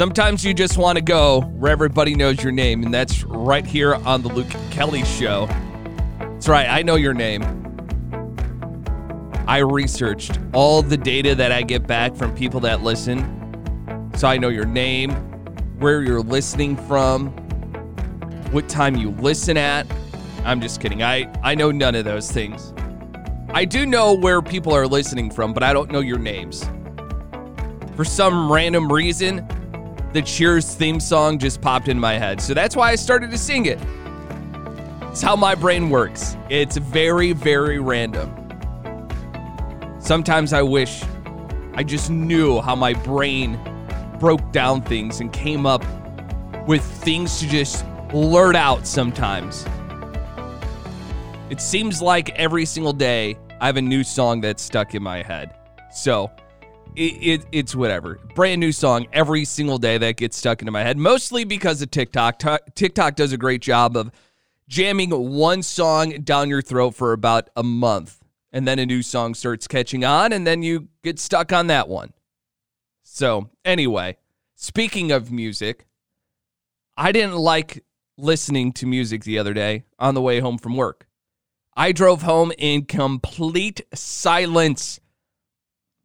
Sometimes you just want to go where everybody knows your name, and that's right here on the Luke Kelly Show. That's right, I know your name. I researched all the data that I get back from people that listen. So I know your name, where you're listening from, what time you listen at. I'm just kidding. I, I know none of those things. I do know where people are listening from, but I don't know your names. For some random reason, the Cheers theme song just popped in my head. So that's why I started to sing it. It's how my brain works. It's very, very random. Sometimes I wish I just knew how my brain broke down things and came up with things to just blurt out sometimes. It seems like every single day I have a new song that's stuck in my head. So it, it, it's whatever. Brand new song every single day that gets stuck into my head, mostly because of TikTok. TikTok does a great job of jamming one song down your throat for about a month. And then a new song starts catching on, and then you get stuck on that one. So, anyway, speaking of music, I didn't like listening to music the other day on the way home from work. I drove home in complete silence.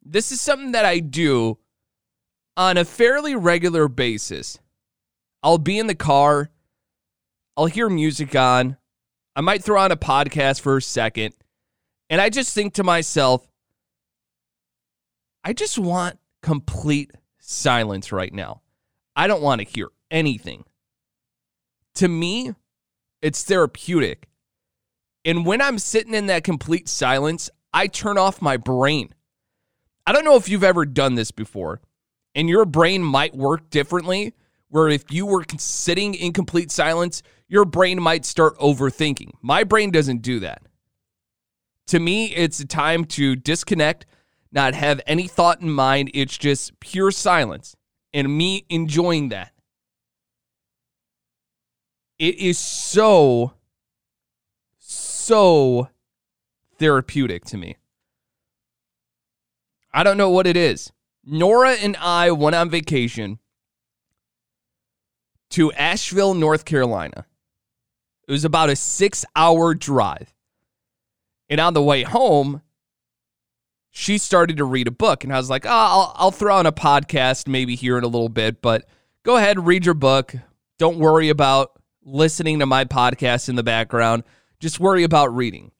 This is something that I do on a fairly regular basis. I'll be in the car, I'll hear music on, I might throw on a podcast for a second, and I just think to myself, I just want complete silence right now. I don't want to hear anything. To me, it's therapeutic. And when I'm sitting in that complete silence, I turn off my brain. I don't know if you've ever done this before, and your brain might work differently. Where if you were sitting in complete silence, your brain might start overthinking. My brain doesn't do that. To me, it's a time to disconnect, not have any thought in mind. It's just pure silence and me enjoying that. It is so, so therapeutic to me. I don't know what it is. Nora and I went on vacation to Asheville, North Carolina. It was about a six hour drive. And on the way home, she started to read a book. And I was like, oh, I'll, I'll throw on a podcast maybe here in a little bit, but go ahead, read your book. Don't worry about listening to my podcast in the background. Just worry about reading.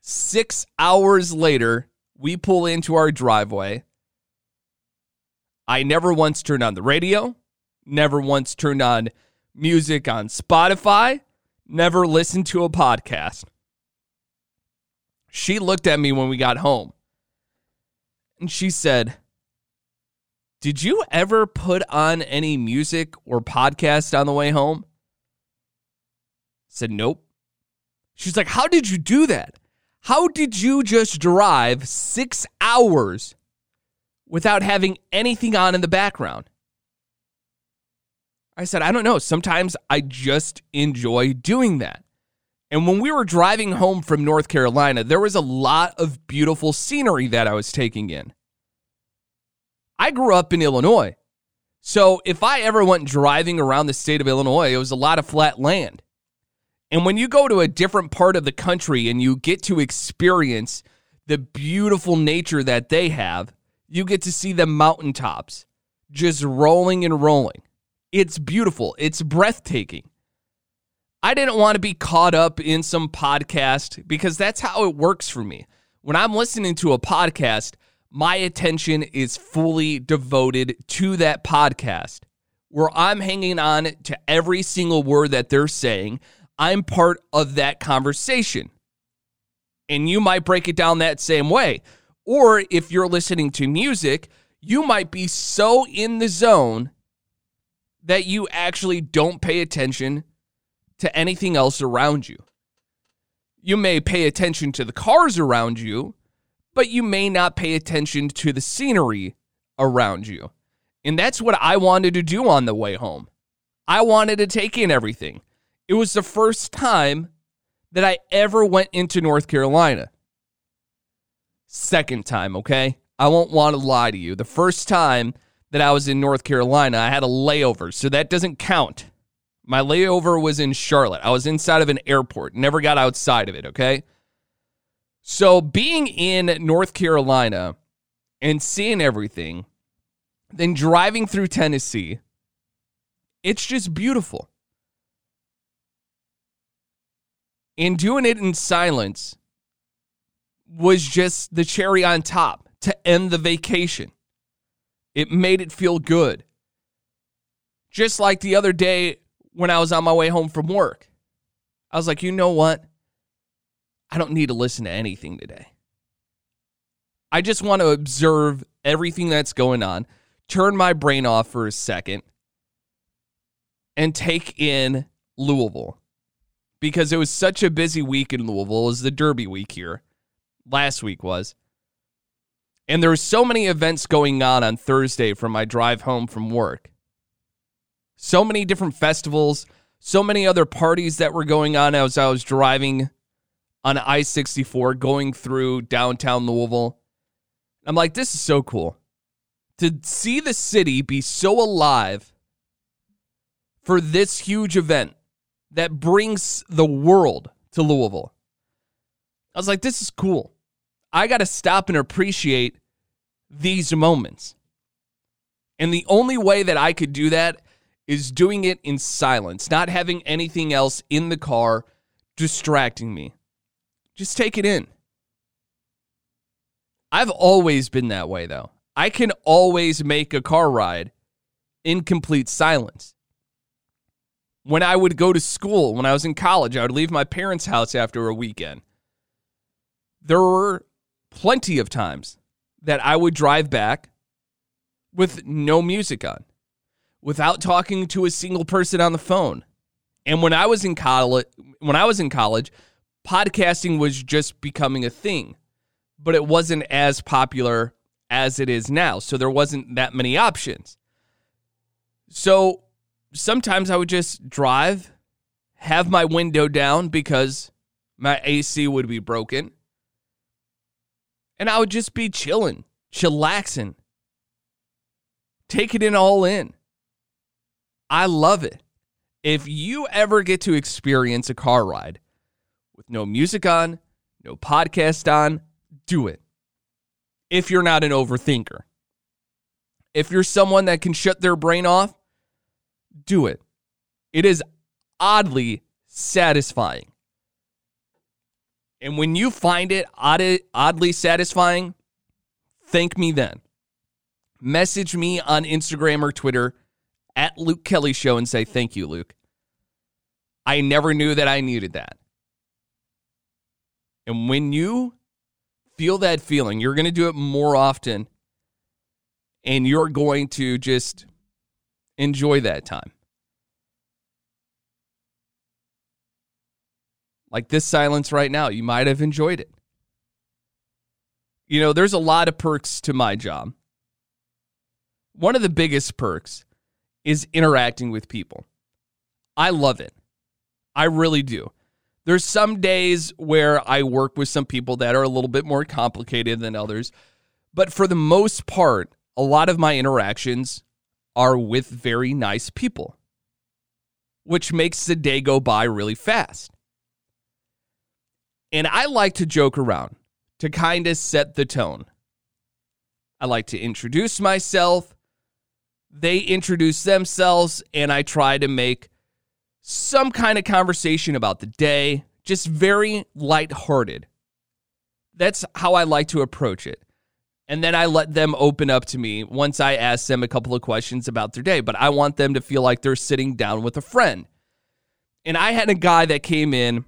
Six hours later, we pull into our driveway. I never once turned on the radio, never once turned on music on Spotify, never listened to a podcast. She looked at me when we got home and she said, Did you ever put on any music or podcast on the way home? I said, Nope. She's like, How did you do that? How did you just drive six hours without having anything on in the background? I said, I don't know. Sometimes I just enjoy doing that. And when we were driving home from North Carolina, there was a lot of beautiful scenery that I was taking in. I grew up in Illinois. So if I ever went driving around the state of Illinois, it was a lot of flat land. And when you go to a different part of the country and you get to experience the beautiful nature that they have, you get to see the mountaintops just rolling and rolling. It's beautiful, it's breathtaking. I didn't want to be caught up in some podcast because that's how it works for me. When I'm listening to a podcast, my attention is fully devoted to that podcast where I'm hanging on to every single word that they're saying. I'm part of that conversation. And you might break it down that same way. Or if you're listening to music, you might be so in the zone that you actually don't pay attention to anything else around you. You may pay attention to the cars around you, but you may not pay attention to the scenery around you. And that's what I wanted to do on the way home. I wanted to take in everything. It was the first time that I ever went into North Carolina. Second time, okay? I won't want to lie to you. The first time that I was in North Carolina, I had a layover, so that doesn't count. My layover was in Charlotte. I was inside of an airport, never got outside of it, okay? So being in North Carolina and seeing everything, then driving through Tennessee, it's just beautiful. And doing it in silence was just the cherry on top to end the vacation. It made it feel good. Just like the other day when I was on my way home from work, I was like, you know what? I don't need to listen to anything today. I just want to observe everything that's going on, turn my brain off for a second, and take in Louisville because it was such a busy week in Louisville. Was the Derby week here. Last week was. And there were so many events going on on Thursday from my drive home from work. So many different festivals, so many other parties that were going on as I was driving on I 64 going through downtown Louisville. I'm like, this is so cool. To see the city be so alive for this huge event that brings the world to Louisville. I was like, this is cool. I got to stop and appreciate these moments. And the only way that I could do that is doing it in silence, not having anything else in the car distracting me. Just take it in. I've always been that way, though. I can always make a car ride in complete silence. When I would go to school, when I was in college, I would leave my parents' house after a weekend. There were plenty of times that I would drive back with no music on, without talking to a single person on the phone. And when I was in college, when I was in college, podcasting was just becoming a thing, but it wasn't as popular as it is now. So there wasn't that many options. So sometimes I would just drive, have my window down because my AC would be broken, and I would just be chilling, chillaxing, taking it all in. I love it. If you ever get to experience a car ride with no music on, no podcast on, do it. If you're not an overthinker. If you're someone that can shut their brain off, do it. It is oddly satisfying. And when you find it odd, oddly satisfying, thank me then. Message me on Instagram or Twitter at Luke Kelly Show and say, Thank you, Luke. I never knew that I needed that. And when you feel that feeling, you're going to do it more often and you're going to just enjoy that time. Like this silence right now, you might have enjoyed it. You know, there's a lot of perks to my job. One of the biggest perks is interacting with people. I love it. I really do. There's some days where I work with some people that are a little bit more complicated than others, but for the most part, a lot of my interactions are with very nice people, which makes the day go by really fast. And I like to joke around to kind of set the tone. I like to introduce myself. They introduce themselves, and I try to make some kind of conversation about the day, just very lighthearted. That's how I like to approach it. And then I let them open up to me once I ask them a couple of questions about their day. But I want them to feel like they're sitting down with a friend. And I had a guy that came in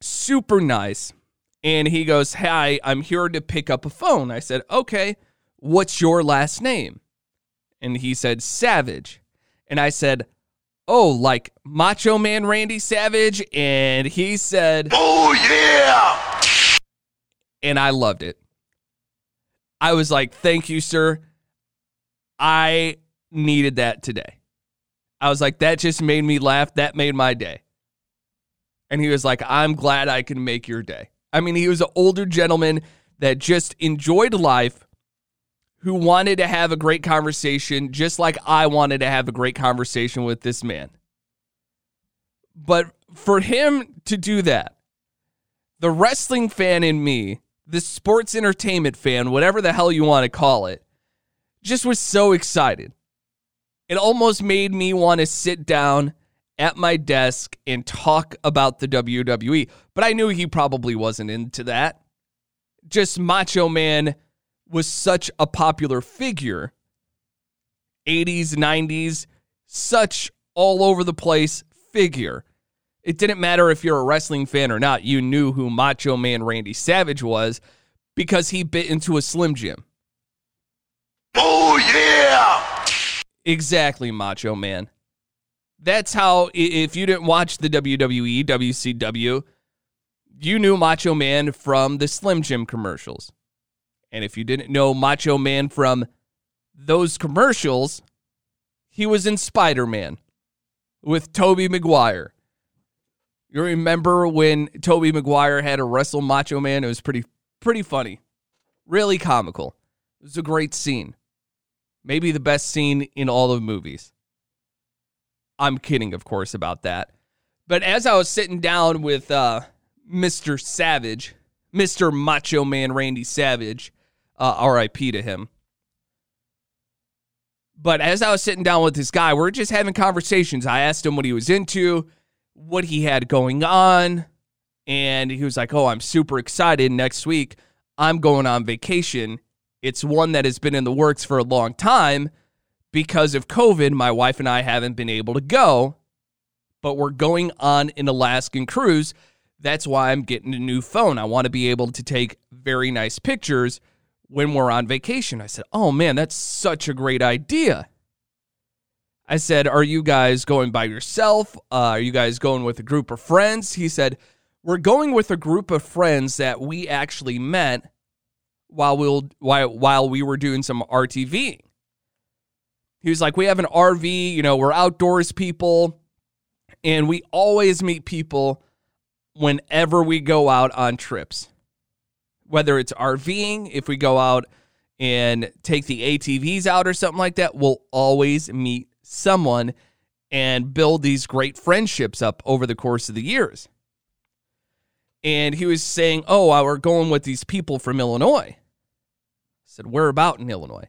super nice. And he goes, Hi, I'm here to pick up a phone. I said, Okay, what's your last name? And he said, Savage. And I said, Oh, like Macho Man Randy Savage? And he said, Oh, yeah! And I loved it. I was like, Thank you, sir. I needed that today. I was like, That just made me laugh. That made my day. And he was like, I'm glad I can make your day. I mean, he was an older gentleman that just enjoyed life, who wanted to have a great conversation, just like I wanted to have a great conversation with this man. But for him to do that, the wrestling fan in me, the sports entertainment fan, whatever the hell you want to call it, just was so excited. It almost made me want to sit down at my desk and talk about the WWE. But I knew he probably wasn't into that. Just Macho Man was such a popular figure. 80s, 90s, such all over the place figure. It didn't matter if you're a wrestling fan or not, you knew who Macho Man Randy Savage was because he bit into a Slim Jim. Oh, yeah! Exactly, Macho Man. That's how, if you didn't watch the WWE, WCW, you knew Macho Man from the Slim Jim commercials. And if you didn't know Macho Man from those commercials, he was in Spider Man with Tobey Maguire. You remember when Tobey Maguire had to wrestle Macho Man? It was pretty pretty funny. Really comical. It was a great scene. Maybe the best scene in all of movies. I'm kidding, of course, about that. But as I was sitting down with uh, Mr. Savage, Mr. Macho Man Randy Savage, uh, RIP to him. But as I was sitting down with this guy, we are just having conversations. I asked him what he was into, what he had going on, and he was like, Oh, I'm super excited. Next week, I'm going on vacation. It's one that has been in the works for a long time. Because of COVID, my wife and I haven't been able to go, but we're going on an Alaskan cruise. That's why I'm getting a new phone. I want to be able to take very nice pictures when we're on vacation. I said, Oh man, that's such a great idea. I said, Are you guys going by yourself? Uh, are you guys going with a group of friends? He said, We're going with a group of friends that we actually met while, we'll, while, while we were doing some RTV. He was like, We have an RV, you know, we're outdoors people, and we always meet people whenever we go out on trips. Whether it's RVing, if we go out and take the ATVs out or something like that, we'll always meet someone and build these great friendships up over the course of the years. And he was saying, Oh, we're going with these people from Illinois. I said, Where about in Illinois?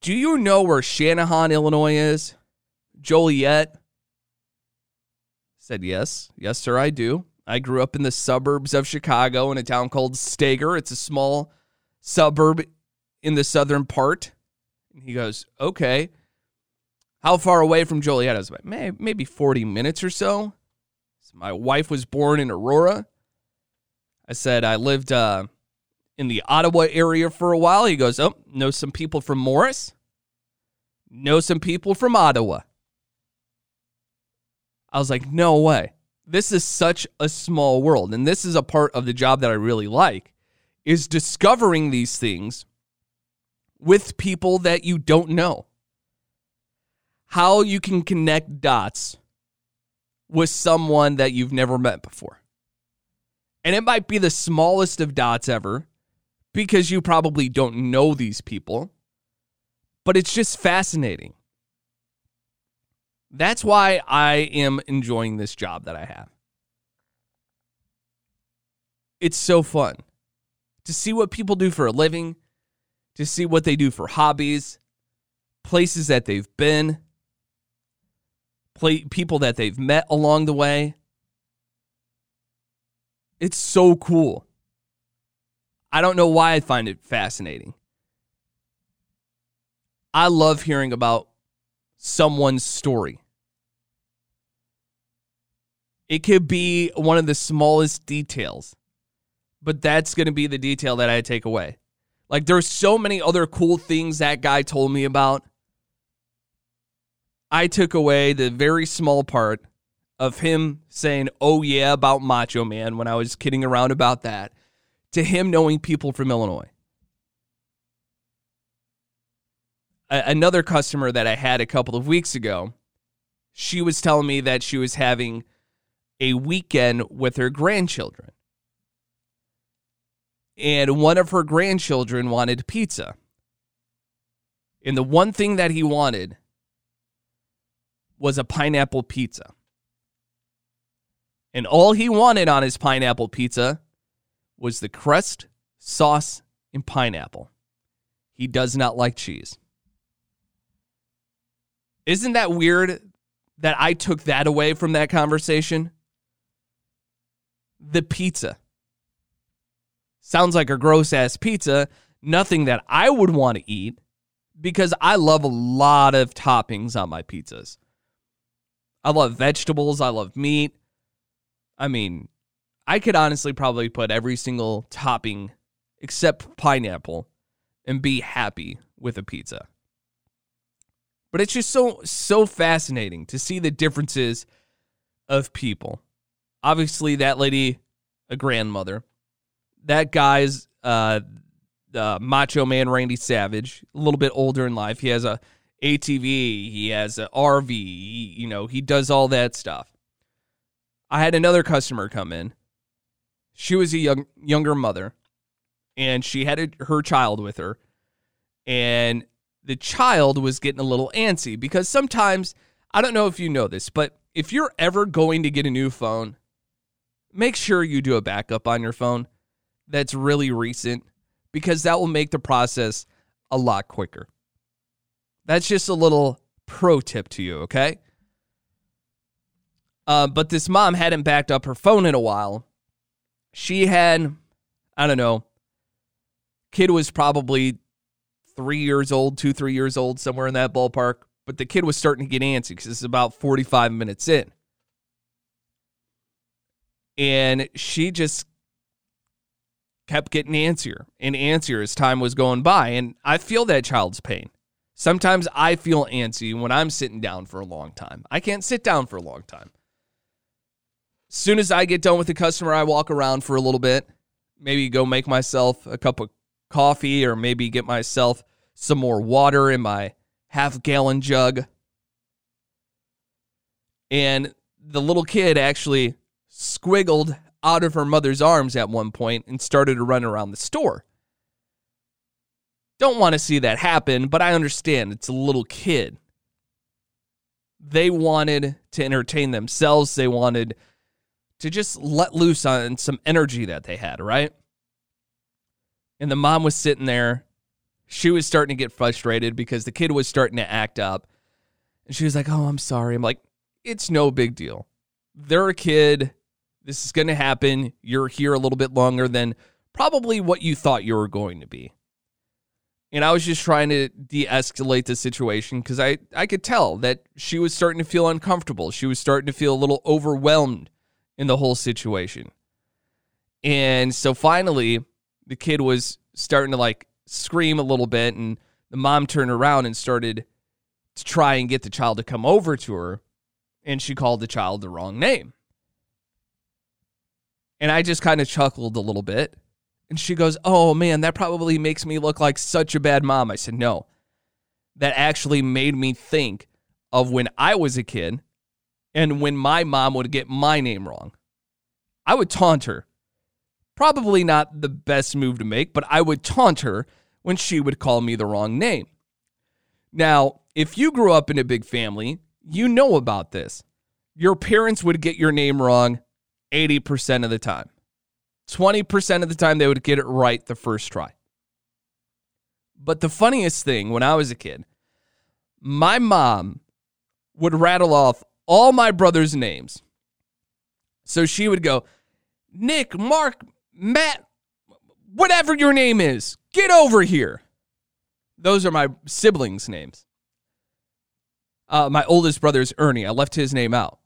Do you know where Channahon, Illinois is? Joliet? Said yes. Yes, sir, I do. I grew up in the suburbs of Chicago in a town called Steger. It's a small suburb in the southern part. And he goes, Okay. How far away from Joliet? I was like, maybe 40 minutes or so. so my wife was born in Aurora. I said, I lived uh, in the Ottawa area for a while. He goes, Oh, know some people from Morris? Know some people from Ottawa. I was like, No way. This is such a small world. And this is a part of the job that I really like is discovering these things with people that you don't know. How you can connect dots with someone that you've never met before. And it might be the smallest of dots ever, because you probably don't know these people. but it's just fascinating. That's why I am enjoying this job that I have. It's so fun to see what people do for a living, to see what they do for hobbies, places that they've been, play, people that they've met along the way. It's so cool. I don't know why I find it fascinating. I love hearing about someone's story. It could be one of the smallest details, but that's going to be the detail that I take away. Like, there's so many other cool things that guy told me about. I took away the very small part of him saying, oh, yeah, about Macho Man when I was kidding around about that, to him knowing people from Illinois. A- another customer that I had a couple of weeks ago, she was telling me that she was having a weekend with her grandchildren. And one of her grandchildren wanted pizza. And the one thing that he wanted was a pineapple pizza. And all he wanted on his pineapple pizza was the crust, sauce, and pineapple. He does not like cheese. Isn't that weird that I took that away from that conversation? The pizza. Sounds like a gross ass pizza, nothing that I would want to eat because I love a lot of toppings on my pizzas. I love vegetables, I love meat. I mean, I could honestly probably put every single topping except pineapple and be happy with a pizza. But it's just so so fascinating to see the differences of people. Obviously, that lady, a grandmother. That guy's uh, uh, Macho Man Randy Savage, a little bit older in life. He has a ATV, he has an RV, he, you know, he does all that stuff. I had another customer come in. She was a young younger mother, and she had a, her child with her, and the child was getting a little antsy because sometimes I don't know if you know this, but if you're ever going to get a new phone, make sure you do a backup on your phone that's really recent because that will make the process a lot quicker. That's just a little pro tip to you, okay? Uh, but this mom hadn't backed up her phone in a while. She had, I don't know, kid was probably three years old, two, three years old, somewhere in that ballpark. But the kid was starting to get antsy because it's about 45 minutes in. And she just kept getting antsier and antsier as time was going by. And I feel that child's pain. Sometimes I feel antsy when I'm sitting down for a long time. I can't sit down for a long time. As soon as I get done with the customer, I walk around for a little bit, maybe go make myself a cup of coffee or maybe get myself some more water in my half gallon jug. And the little kid actually squiggled out of her mother's arms at one point and started to run around the store. Don't want to see that happen, but I understand it's a little kid. They wanted to entertain themselves, they wanted to just let loose on some energy that they had, right? And the mom was sitting there. She was starting to get frustrated because the kid was starting to act up. And she was like, Oh, I'm sorry. I'm like, It's no big deal. They're a kid. This is going to happen. You're here a little bit longer than probably what you thought you were going to be. And I was just trying to de escalate the situation because I, I could tell that she was starting to feel uncomfortable. She was starting to feel a little overwhelmed in the whole situation. And so finally, the kid was starting to like scream a little bit and the mom turned around and started to try and get the child to come over to her and she called the child the wrong name. And I just kind of chuckled a little bit. And she goes, Oh man, that probably makes me look like such a bad mom. I said, No. That actually made me think of when I was a kid and when my mom would get my name wrong. I would taunt her Probably not the best move to make, but I would taunt her when she would call me the wrong name. Now, if you grew up in a big family, you know about this. Your parents would get your name wrong 80% of the time. 20% of the time, they would get it right the first try. But the funniest thing when I was a kid, my mom would rattle off all my brothers' names. So she would go, Nick, Mark, Matt, whatever your name is, get over here. Those are my siblings' names. Uh, my oldest brother is Ernie. I left his name out.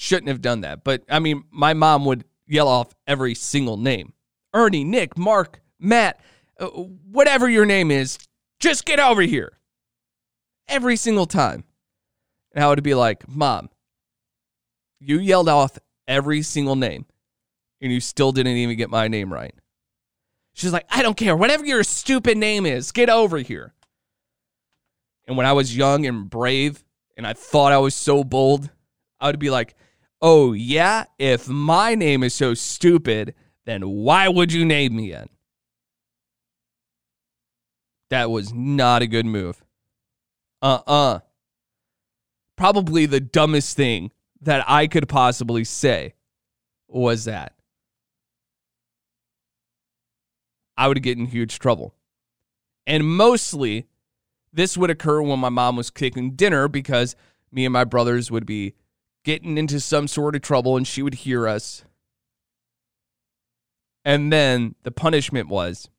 Shouldn't have done that. But I mean, my mom would yell off every single name Ernie, Nick, Mark, Matt, uh, whatever your name is, just get over here. Every single time. And I would be like, Mom, you yelled off every single name and you still didn't even get my name right. She's like, I don't care. Whatever your stupid name is, get over here. And when I was young and brave and I thought I was so bold, I would be like, oh, yeah, if my name is so stupid, then why would you name me it? That was not a good move. Uh uh-uh. uh Probably the dumbest thing that I could possibly say was that. I would get in huge trouble. And mostly, this would occur when my mom was cooking dinner because me and my brothers would be getting into some sort of trouble and she would hear us. And then the punishment was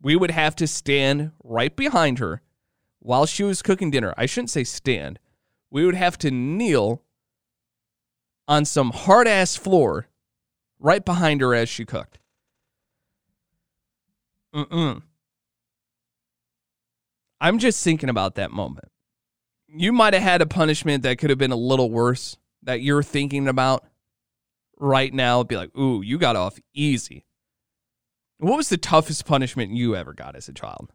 we would have to stand right behind her while she was cooking dinner. I shouldn't say stand. We would have to kneel on some hard ass floor right behind her as she cooked. Mm-mm. I'm just thinking about that moment. You might have had a punishment that could have been a little worse that you're thinking about right now. Be like, ooh, you got off easy. What was the toughest punishment you ever got as a child?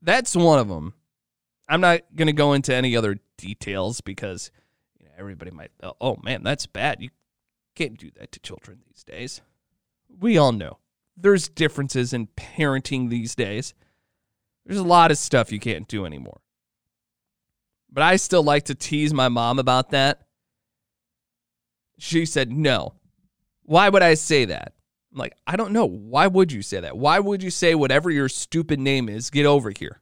That's one of them. I'm not going to go into any other details because you know, everybody might, oh, oh man, that's bad. You can't do that to children these days. We all know there's differences in parenting these days. There's a lot of stuff you can't do anymore. But I still like to tease my mom about that. She said, no. Why would I say that? I'm like, I don't know. Why would you say that? Why would you say whatever your stupid name is, get over here?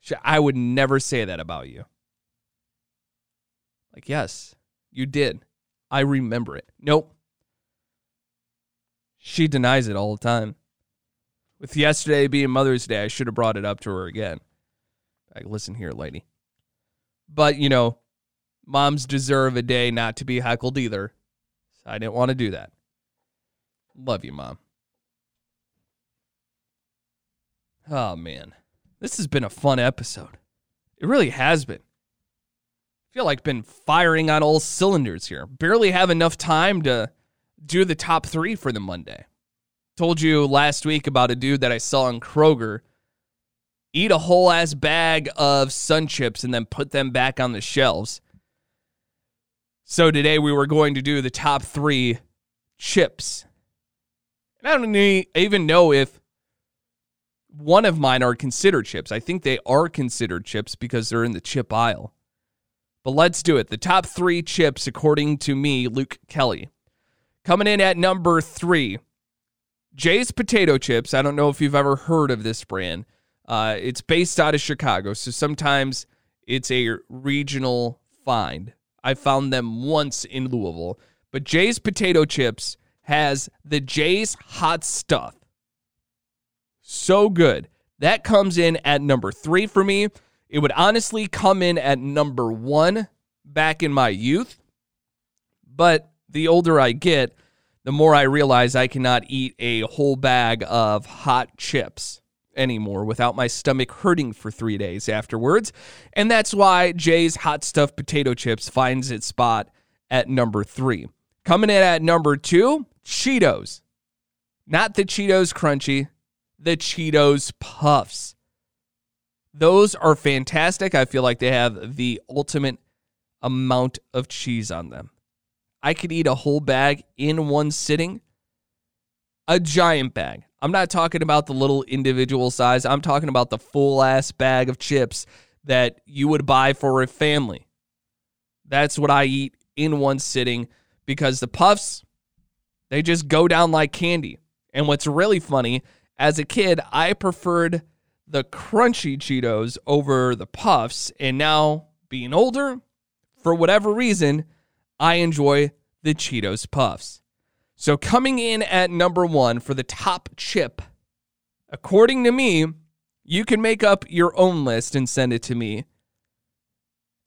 She, I would never say that about you. Like, yes, you did. I remember it. Nope. She denies it all the time. With yesterday being Mother's Day, I should have brought it up to her again. Like, listen here, lady. But, you know, moms deserve a day not to be heckled either. So I didn't want to do that. Love you, mom. Oh, man. This has been a fun episode. It really has been. I feel like been firing on all cylinders here. Barely have enough time to do the top three for the Monday. Told you last week about a dude that I saw in Kroger eat a whole ass bag of SunChips and then put them back on the shelves. So today we were going to do the top three chips. And I don't even know if one of mine are considered chips. I think they are considered chips because they're in the chip aisle. But let's do it. The top three chips, according to me, Luke Kelly. Coming in at number three, Jay's Potato Chips. I don't know if you've ever heard of this brand. Uh, it's based out of Chicago, so sometimes it's a regional find. I found them once in Louisville, but Jay's Potato Chips has the Jay's Hot Stuff. So good. That comes in at number three for me. It would honestly come in at number one back in my youth, but the older I get, the more I realize I cannot eat a whole bag of hot chips anymore without my stomach hurting for three days afterwards. And that's why Jay's Hot Stuffed Potato Chips finds its spot at number three. Coming in at number two, Cheetos. Not the Cheetos Crunchy, the Cheetos Puffs. Those are fantastic. I feel like they have the ultimate amount of cheese on them. I could eat a whole bag in one sitting. A giant bag. I'm not talking about the little individual size. I'm talking about the full ass bag of chips that you would buy for a family. That's what I eat in one sitting because the puffs, they just go down like candy. And what's really funny, as a kid, I preferred the crunchy Cheetos over the puffs. And now, being older, for whatever reason, I enjoy the Cheetos puffs. So, coming in at number one for the top chip, according to me, you can make up your own list and send it to me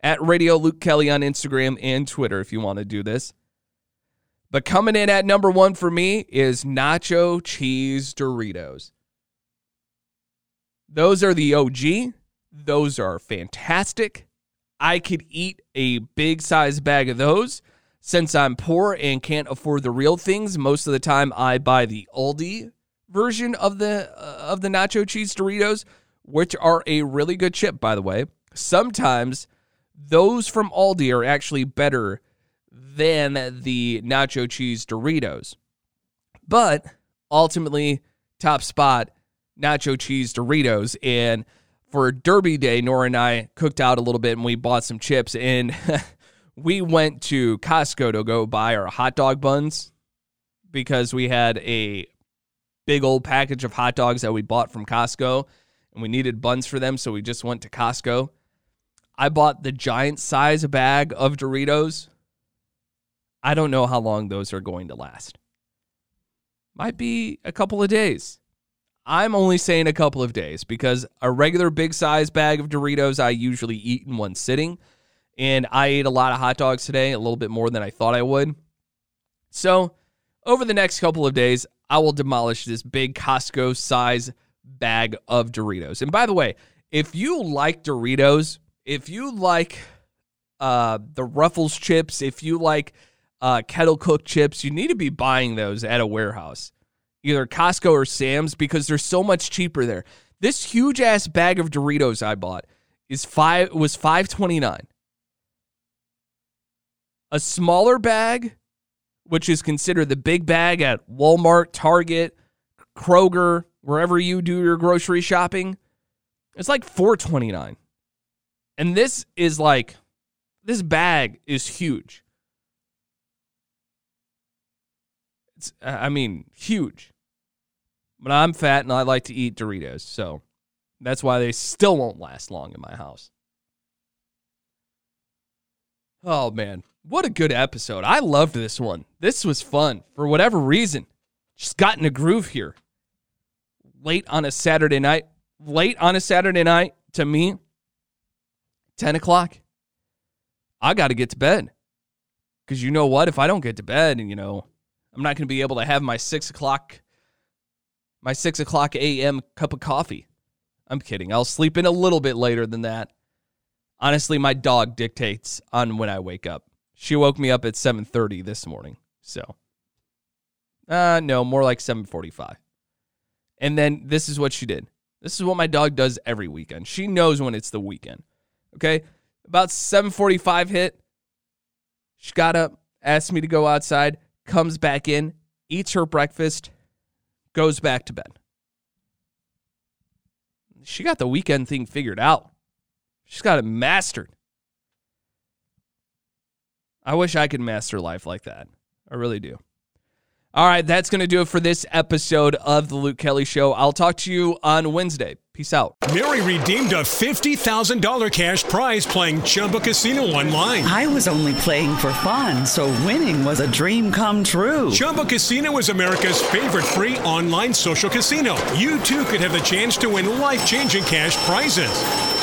at Radio Luke Kelly on Instagram and Twitter if you want to do this. But coming in at number one for me is nacho cheese Doritos. Those are the OG. Those are fantastic. I could eat a big size bag of those. Since I'm poor and can't afford the real things, most of the time I buy the Aldi version of the uh, of the nacho cheese Doritos, which are a really good chip by the way. Sometimes those from Aldi are actually better than the nacho cheese Doritos. But ultimately, top spot nacho cheese Doritos. And for Derby Day, Nora and I cooked out a little bit and we bought some chips. And we went to Costco to go buy our hot dog buns because we had a big old package of hot dogs that we bought from Costco and we needed buns for them. So we just went to Costco. I bought the giant size bag of Doritos. I don't know how long those are going to last. Might be a couple of days. I'm only saying a couple of days because a regular big size bag of Doritos I usually eat in one sitting. And I ate a lot of hot dogs today, a little bit more than I thought I would. So, over the next couple of days, I will demolish this big Costco size bag of Doritos. And by the way, if you like Doritos, if you like uh, the Ruffles chips, if you like uh, kettle cooked chips, you need to be buying those at a warehouse, either Costco or Sam's, because they're so much cheaper there. This huge ass bag of Doritos I bought is five was five twenty nine. A smaller bag, which is considered the big bag at Walmart, Target, Kroger, wherever you do your grocery shopping, it's like four twenty nine. And this is like this bag is huge. It's, I mean, huge. But I'm fat and I like to eat Doritos. So that's why they still won't last long in my house. Oh, man. What a good episode. I loved this one. This was fun for whatever reason. Just got in a groove here. Late on a Saturday night. Late on a Saturday night to me, 10 o'clock. I got to get to bed. Because you know what? If I don't get to bed, you know, I'm not going to be able to have my six o'clock, my six o'clock a.m. cup of coffee. I'm kidding. I'll sleep in a little bit later than that. Honestly, my dog dictates on when I wake up. She woke me up at 7:30 this morning. So, uh, no, more like 7:45. And then this is what she did. This is what my dog does every weekend. She knows when it's the weekend. Okay, about 7:45 hit. She got up, asked me to go outside comes back in, eats her breakfast, goes back to bed. She got the weekend thing figured out. She's got it mastered. I wish I could master life like that. I really do. All right, that's going to do it for this episode of The Luke Kelly Show. I'll talk to you on Wednesday. Peace out. Mary redeemed a $50,000 cash prize playing Chumba Casino online. I was only playing for fun, so winning was a dream come true. Chumba Casino is America's favorite free online social casino. You too could have the chance to win life changing cash prizes.